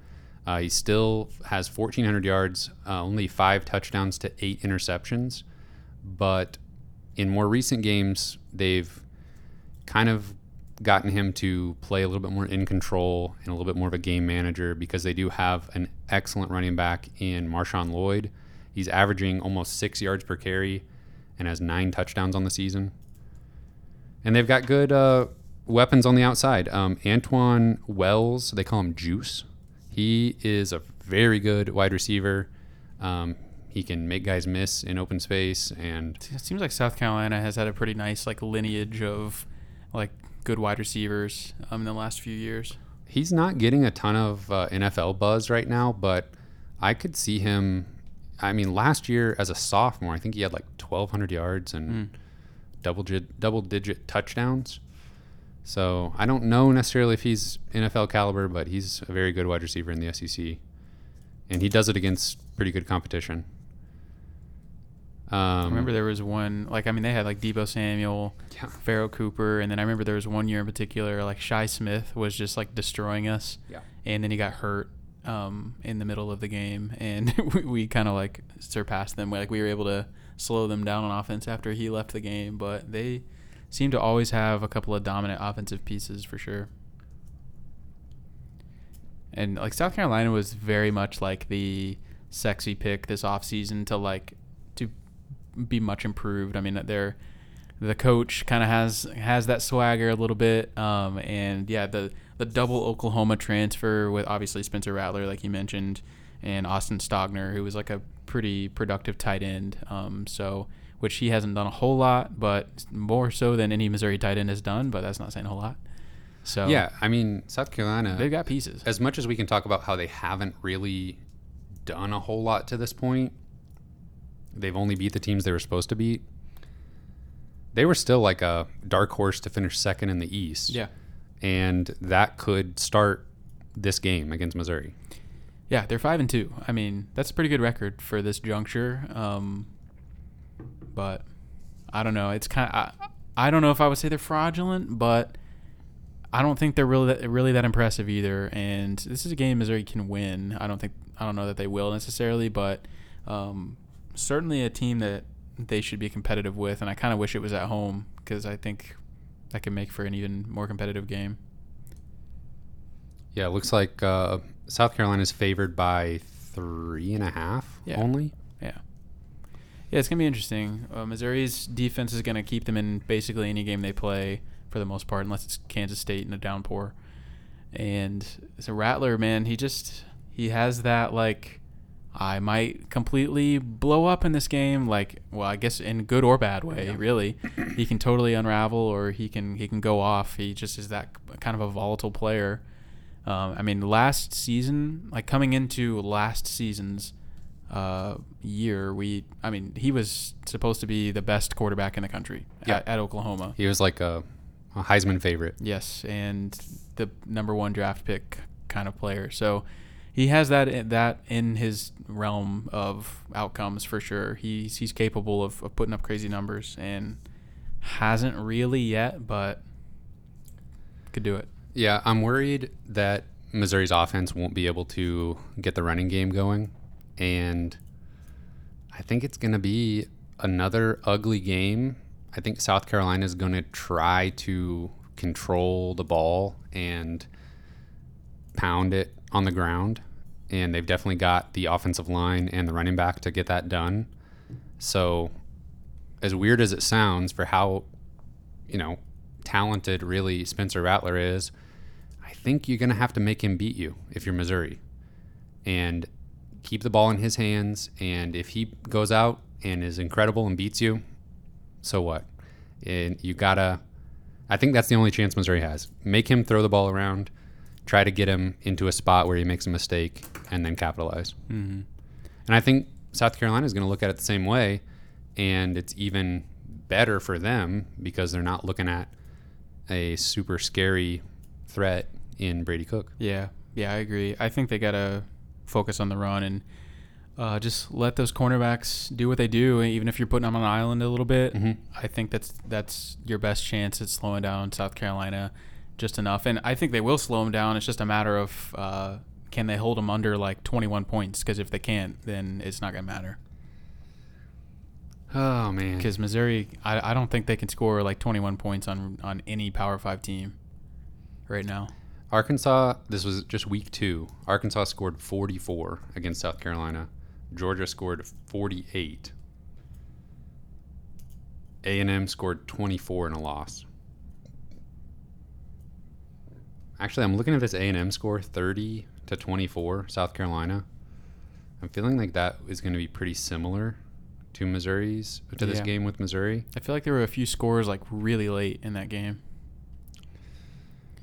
Uh, he still has 1,400 yards, uh, only five touchdowns to eight interceptions. But in more recent games, they've kind of gotten him to play a little bit more in control and a little bit more of a game manager because they do have an excellent running back in Marshawn Lloyd. He's averaging almost six yards per carry and has nine touchdowns on the season. And they've got good uh, weapons on the outside. Um, Antwane Wells, they call him Juice. He is a very good wide receiver. Um, he can make guys miss in open space, and It seems like South Carolina has had a pretty nice like lineage of like good wide receivers um, in the last few years. he's not getting a ton of uh, NFL buzz right now. But I could see him. I mean, last year as a sophomore, I think he had like 1,200 yards and Mm. double digit, double digit touchdowns. So I don't know necessarily if he's NFL caliber, but he's a very good wide receiver in the SEC, and he does it against pretty good competition. Um, I remember there was one like I mean they had like Deebo Samuel, Yeah. Pharoh Cooper, and then I remember there was one year in particular like Shi Smith was just like destroying us. Yeah. And then he got hurt um, in the middle of the game, and we, we kind of like surpassed them. Like we were able to slow them down on offense after he left the game, but they seem to always have a couple of dominant offensive pieces for sure. And like South Carolina was very much like the sexy pick this offseason to like to be much improved. I mean, they're the coach kind of has has that swagger a little bit, um, and yeah, the the double Oklahoma transfer with obviously Spencer Rattler, like you mentioned, and Austin Stogner, who was like a pretty productive tight end. Um, so which he hasn't done a whole lot, but more so than any Missouri tight end has done. But that's not saying a whole lot. So Yeah, I mean South Carolina. they've got pieces. as much as we can talk about how they haven't really done a whole lot to this point, they've only beat the teams they were supposed to beat. They were still like a dark horse to finish second in the East. Yeah. And that could start this game against Missouri. Yeah, they're five and two. I mean, that's a pretty good record for this juncture. Um, but I don't know. It's kind of I, I don't know if I would say they're fraudulent, but I don't think they're really that, really that impressive either. And this is a game Missouri can win. I don't think I don't know that they will necessarily, but um, certainly a team that they should be competitive with. And I kind of wish it was at home because I think that can make for an even more competitive game. Yeah, it looks like uh, South Carolina is favored by three and a half Yeah. only. Yeah. Yeah, it's gonna be interesting. Uh, Missouri's defense is gonna keep them in basically any game they play for the most part, unless it's Kansas State in a downpour. And so Rattler, man, he just he has that like I might completely blow up in this game. Like, well, I guess in good or bad way, Yeah. really. He can totally unravel, or he can he can go off. He just is that kind of a volatile player. Um, I mean, last season, like coming into last season's uh, year, we, I mean, he was supposed to be the best quarterback in the country Yeah. at, at Oklahoma. He was like a, a Heisman favorite. Yes, and the number one draft pick kind of player. So he has that that in his realm of outcomes for sure. He's he's capable of, of putting up crazy numbers and hasn't really yet, but could do it. Yeah, I'm worried that Missouri's offense won't be able to get the running game going. And I think it's going to be another ugly game. I think South Carolina is going to try to control the ball and pound it on the ground. And they've definitely got the offensive line and the running back to get that done. So, as weird as it sounds for how, you know, talented really Spencer Rattler is, I think you're going to have to make him beat you if you're Missouri. And keep the ball in his hands. And if he goes out and is incredible and beats you, so what? And you got to, I think that's the only chance Missouri has. Make him throw the ball around, try to get him into a spot where he makes a mistake, and then capitalize. Mm-hmm. And I think South Carolina is going to look at it the same way. And it's even better for them because they're not looking at a super scary threat in Brady Cook. Yeah, yeah, I agree. I think they gotta focus on the run and uh, just let those cornerbacks do what they do. Even if you're putting them on an island a little bit, Mhm. I think that's that's your best chance at slowing down South Carolina just enough. And I think they will slow them down. It's just a matter of uh, can they hold them under like 21 points? Because if they can't, then it's not gonna matter. Oh man. Because Missouri, I, I don't think they can score like 21 points on on any Power Five team right now. Arkansas, this was just week two. Arkansas scored 44 against South Carolina. Georgia scored 48. A&M scored 24 in a loss. Actually, I'm looking at this A&M score, 30 to 24, South Carolina. I'm feeling like that is going to be pretty similar to Missouri's to this Yeah. game with Missouri. I feel like there were a few scores like really late in that game.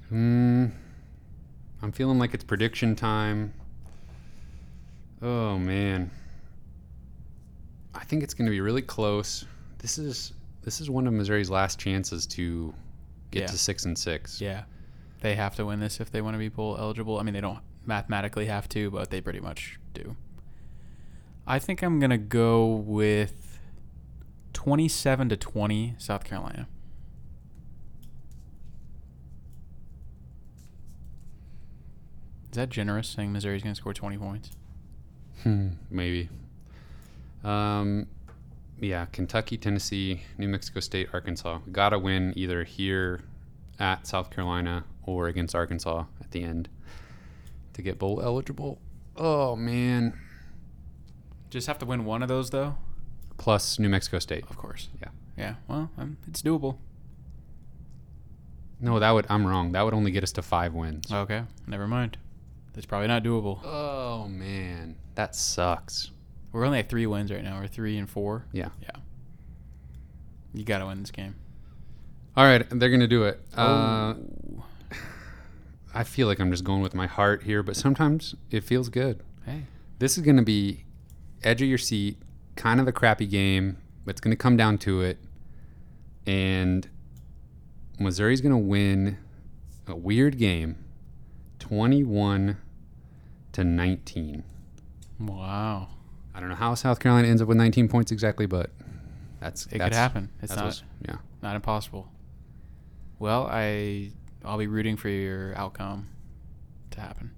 Hmm. I'm feeling like it's prediction time. Oh man. I think it's going to be really close. This is this is one of Missouri's last chances to get Yeah. to 6 and 6. Yeah. They have to win this if they want to be bowl eligible. I mean, they don't mathematically have to, but they pretty much do. I think I'm going to go with 27 to 20 South Carolina. Is that generous saying Missouri's going to score 20 points? Hmm, maybe. Um yeah, Kentucky, Tennessee, New Mexico State, Arkansas. Got to win either here at South Carolina or against Arkansas at the end to get bowl eligible. Oh man. Just have to win one of those, though? Plus New Mexico State. Of course. Yeah. Yeah. Well, um, it's doable. No, that would I'm wrong. That would only get us to 5 wins. Okay. Never mind. That's probably not doable. Oh man, that sucks. We're only at three wins right now. We're three and four. Yeah. Yeah. You got to win this game. All right, they're gonna do it. Uh, oh. I feel like I'm just going with my heart here, but sometimes it feels good. Hey. This is gonna be edge of your seat, kind of a crappy game, but it's gonna come down to it, and Missouri's gonna win a weird game, 21 to 19. Wow. I don't know how South Carolina ends up with 19 points exactly, but that's It could happen. It's not yeah. not impossible. Well, I I'll be rooting for your outcome to happen.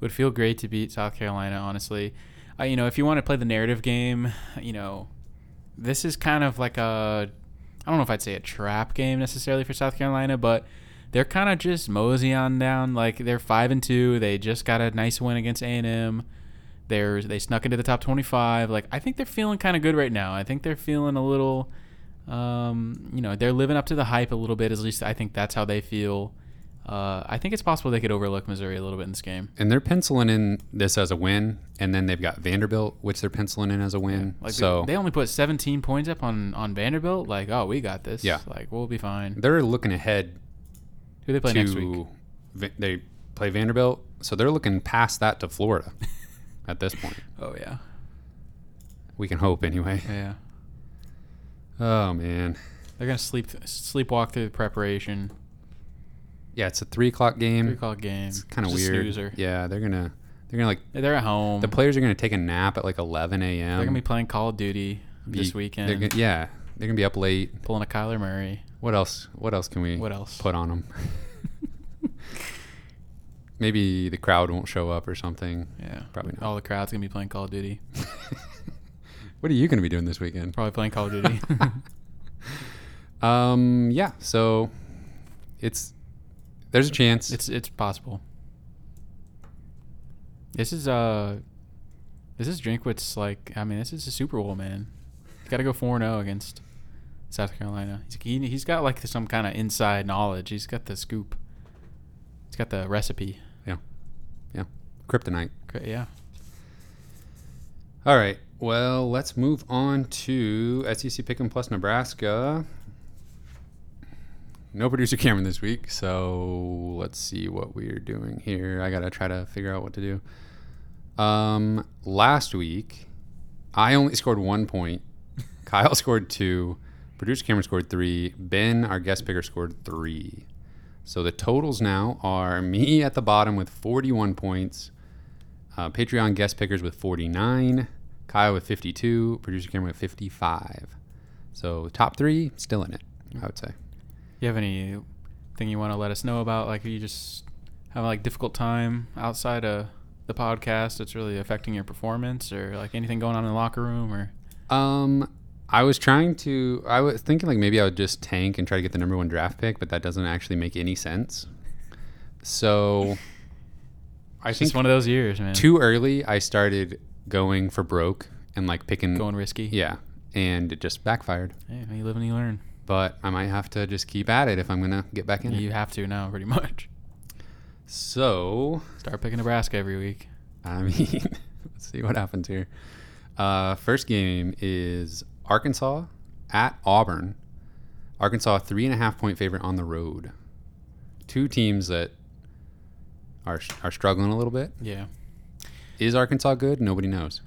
Would feel great to beat South Carolina, honestly. Uh, you know, if you want to play the narrative game, you know, this is kind of like a I don't know if I'd say a trap game necessarily for South Carolina, but they're kind of just mosey on down. Like they're five and two. They just got a nice win against A and M. They're they snuck into the top twenty five. Like I think they're feeling kind of good right now. I think they're feeling a little, um, you know, they're living up to the hype a little bit. At least I think that's how they feel. Uh, I think it's possible they could overlook Missouri a little bit in this game. And they're penciling in this as a win, and then they've got Vanderbilt, which they're penciling in as a win. Like so they, they only put 17 points up on on Vanderbilt. Like, oh, we got this. Yeah. Like we'll be fine. they're looking ahead Who they play to next week? Va- they play Vanderbilt, so they're looking past that to Florida at this point. Oh yeah, We can hope anyway. yeah. Oh man, They're gonna sleep sleepwalk through the preparation. yeah, it's a three o'clock game. Three o'clock game. It's kind of weird. snoozer. Yeah, they're gonna they're gonna like They're at home. the players are gonna take a nap at like 11 a.m. They're gonna be playing Call of Duty this weekend. They're gonna, yeah, they're gonna be up late. pulling a Kyler Murray. What else? What else can we What else? put on them? maybe the crowd won't show up or something. Yeah, Probably not. All the crowd's gonna be playing Call of Duty. What are you going to be doing this weekend? Probably playing Call of Duty. Um, yeah. So it's there's a chance. it's it's possible. This is uh, this is Drinkwitz like I mean this is a Super Bowl man. He's got to go four and zero against South Carolina. He's he, he's got like some kind of inside knowledge. He's got the scoop. He's got the recipe. yeah, yeah. kryptonite. Yeah. All right. Well, let's move on to SEC Pick'em Plus Nebraska. No producer Cameron this week, so let's see what we're doing here. I gotta try to figure out what to do. Um, last week, I only scored one point. Kyle scored two. Producer Cameron scored three. Ben, our guest picker, scored three. So the totals now are me at the bottom with 41 points. Uh, Patreon guest pickers with 49. Kyle with 52. Producer Cameron with 55. So top three, still in it, I would say. You have anything you want to let us know about? Like, are you just having like difficult time outside of the podcast that's really affecting your performance, or like anything going on in the locker room, or Um, I was trying to. I was thinking like maybe I would just tank and try to get the number one draft pick, but that doesn't actually make any sense. So, I it's think just one of those years, man. too early. I started going for broke and like picking. going risky. Yeah, and it just backfired. Hey, you live and you learn. But I might have to just keep at it if I'm gonna get back in. it. You have to now, pretty much. So, Start picking Nebraska every week. I mean, let's see what happens here. Uh, first game is Arkansas at Auburn. Arkansas three and a half point favorite on the road. Two teams that are are struggling a little bit. Yeah. Is Arkansas good? Nobody knows.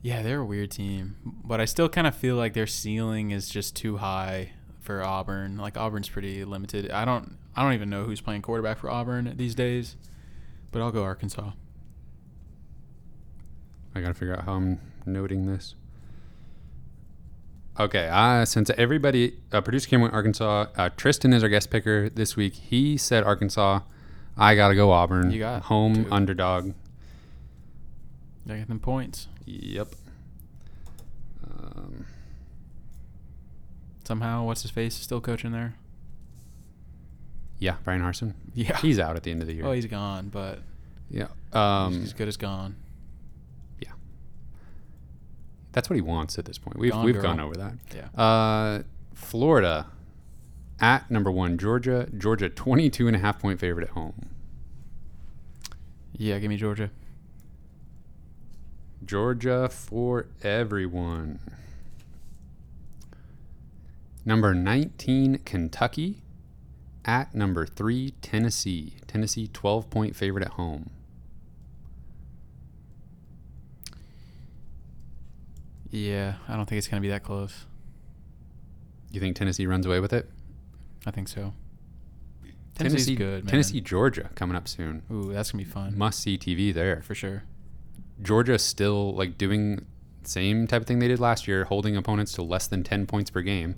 Yeah, they're a weird team, but I still kind of feel like their ceiling is just too high for Auburn. Like Auburn's pretty limited. I don't I don't even know who's playing quarterback for Auburn these days, but I'll go Arkansas. I gotta figure out how I'm noting this. Okay, uh, since everybody, uh, producer came with Arkansas, uh, Tristan is our guest picker this week. He said Arkansas. I gotta go Auburn. You got home underdog. They get them points. Yep. Um, Somehow, what's his face is still coaching there? yeah, Bryan Harsin. Yeah. He's out at the end of the year. oh, he's gone, but yeah. he's Um, as good as gone. Yeah. That's what he wants at this point. We've Gone we've girl. gone over that. Yeah. Uh, Florida at number one, Georgia. Georgia 22 and a half point favorite at home. Yeah, give me Georgia. Georgia for everyone. Number 19, Kentucky. At number 3, Tennessee. Tennessee 12 point favorite at home. Yeah, I don't think it's gonna be that close. You think Tennessee runs away with it? I think so. Tennessee's Tennessee, good, man. Tennessee, Georgia coming up soon. Ooh, that's gonna be fun Must see TV there. for sure. Georgia still like doing same type of thing they did last year, holding opponents to less than 10 points per game.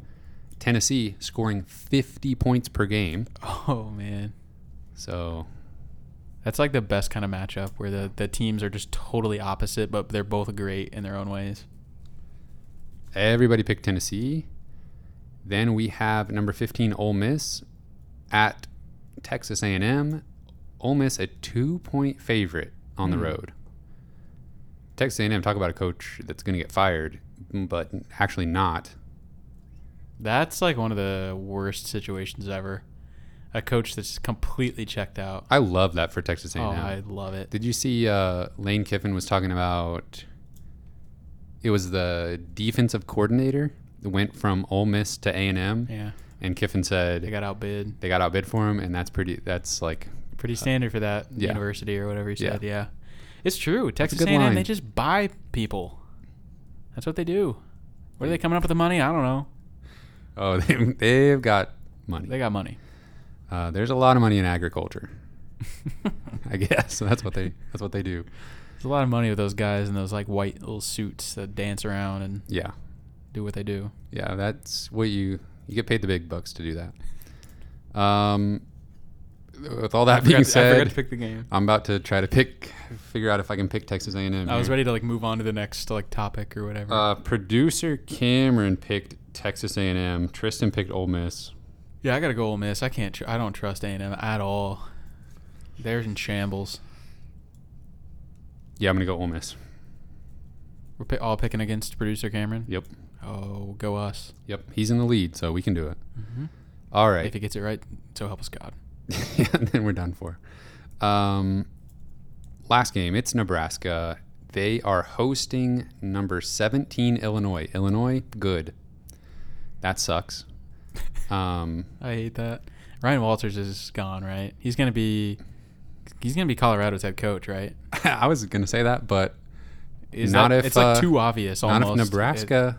Tennessee scoring 50 points per game. Oh man, So that's like the best kind of matchup where the the teams are just totally opposite, but they're both great in their own ways. everybody picked Tennessee. Then we have number 15 Ole Miss at Texas A&M. Ole Miss a 2-point favorite on the Hmm. road. Texas A&M talk about a coach that's going to get fired, but actually not. That's like one of the worst situations ever. A coach that's completely checked out. I love that for Texas A&M. Oh, I love it. Did you see uh, Lane Kiffin was talking about? It was the defensive coordinator that went from Ole Miss to A and M, Yeah, and Kiffin said they got outbid. they got outbid for him, and that's pretty. That's like Pretty standard for that yeah. university or whatever he Yeah. said. Yeah, it's true. Texas A&M line. they just buy people. That's what they do. Where are they coming up with the money? I don't know. oh they, they've got money. They got money. Uh, there's a lot of money in agriculture, I guess. That's what they that's what they do. There's a lot of money with those guys in those like white little suits that dance around and Yeah, do what they do. yeah. That's what you you get paid the big bucks to do that. Um, with all that being to, I forgot said, to pick the game. I'm about to try to pick, figure out if I can pick Texas A&M. I was here. ready to like move on to the next like topic or whatever. Uh, producer Cameron picked Texas A&M. Tristan picked Ole Miss. yeah, I gotta go Ole Miss. I can't. Tr- I don't trust A and M at all. They're in shambles. Yeah, I'm gonna go Ole Miss. We're pi- all picking against producer Cameron. Yep, Oh, go us! yep. He's in the lead, so we can do it. Mhm. All If he gets it right, so help us God. yeah, then we're done for. Um, last game, it's Nebraska. They are hosting number 17 Illinois. Illinois, good. That sucks. Um, I hate that. Ryan Walters is gone, right? He's gonna be. He's gonna be Colorado's head coach, right? I was gonna say that, but Is Not that, if, it's like uh, too obvious. not if Nebraska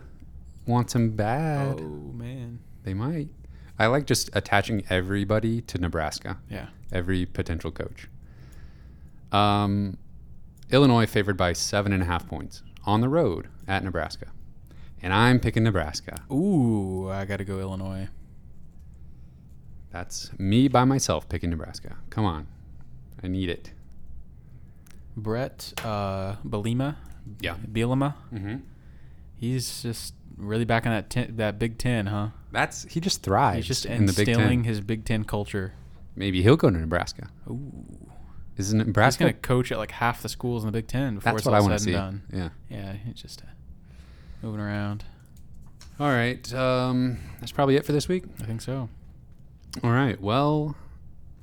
wants him bad. oh man. They might. I like just attaching everybody to Nebraska. Yeah. every potential coach. Um, Illinois favored by seven and a half points on the road at Nebraska, and I'm picking Nebraska. Ooh, I gotta go Illinois. That's me by myself picking Nebraska. Come on, I need it. Bret uh, Bielema. Yeah. Bielema. Mm-hmm. He's just really back in that ten, that Big Ten, huh? That's he just thrives. He's just in the Big instilling Ten. his Big Ten culture. Maybe he'll go to Nebraska. Ooh. Isn't He's Nebraska? gonna coach at like half the schools in the Big Ten before That's it's what all I want said to and see. done. Yeah. Yeah, he's just uh, moving around. All right. Um, that's probably it for this week. I think so. All right. Well,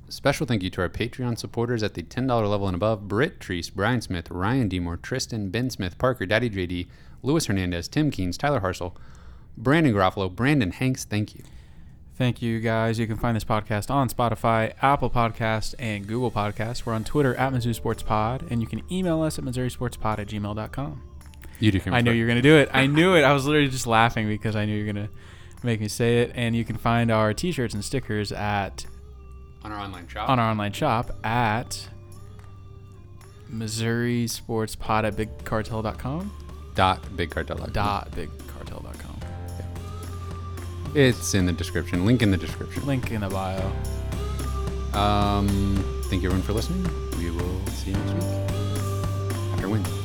special thank you to our Patreon supporters at the $10 level and above Britt Treece, Brian Smith, Ryan Demore, Tristan, Ben Smith, Parker, Daddy JD, Louis Hernandez, Tim Keens, Tyler Harsell, Brandon Garofalo, Brandon Hanks. Thank you. Thank you, guys. You can find this podcast on Spotify, Apple Podcast, and Google Podcasts. We're on Twitter at Mizzou Sports Pod, and you can email us at MissouriSportsPod at gmail.com. You do. I knew you were going to do it. I knew it. I was literally just laughing because I knew you were going to make me say it. And you can find our t shirts and stickers at on our online shop. on our online shop at Missouri Sports Pod at bigcartel.com. dot bigcartel. Dot bigcartel.com. It's in the description. Link in the description. Link in the bio. Um, thank you everyone for listening. We will see you next week after win.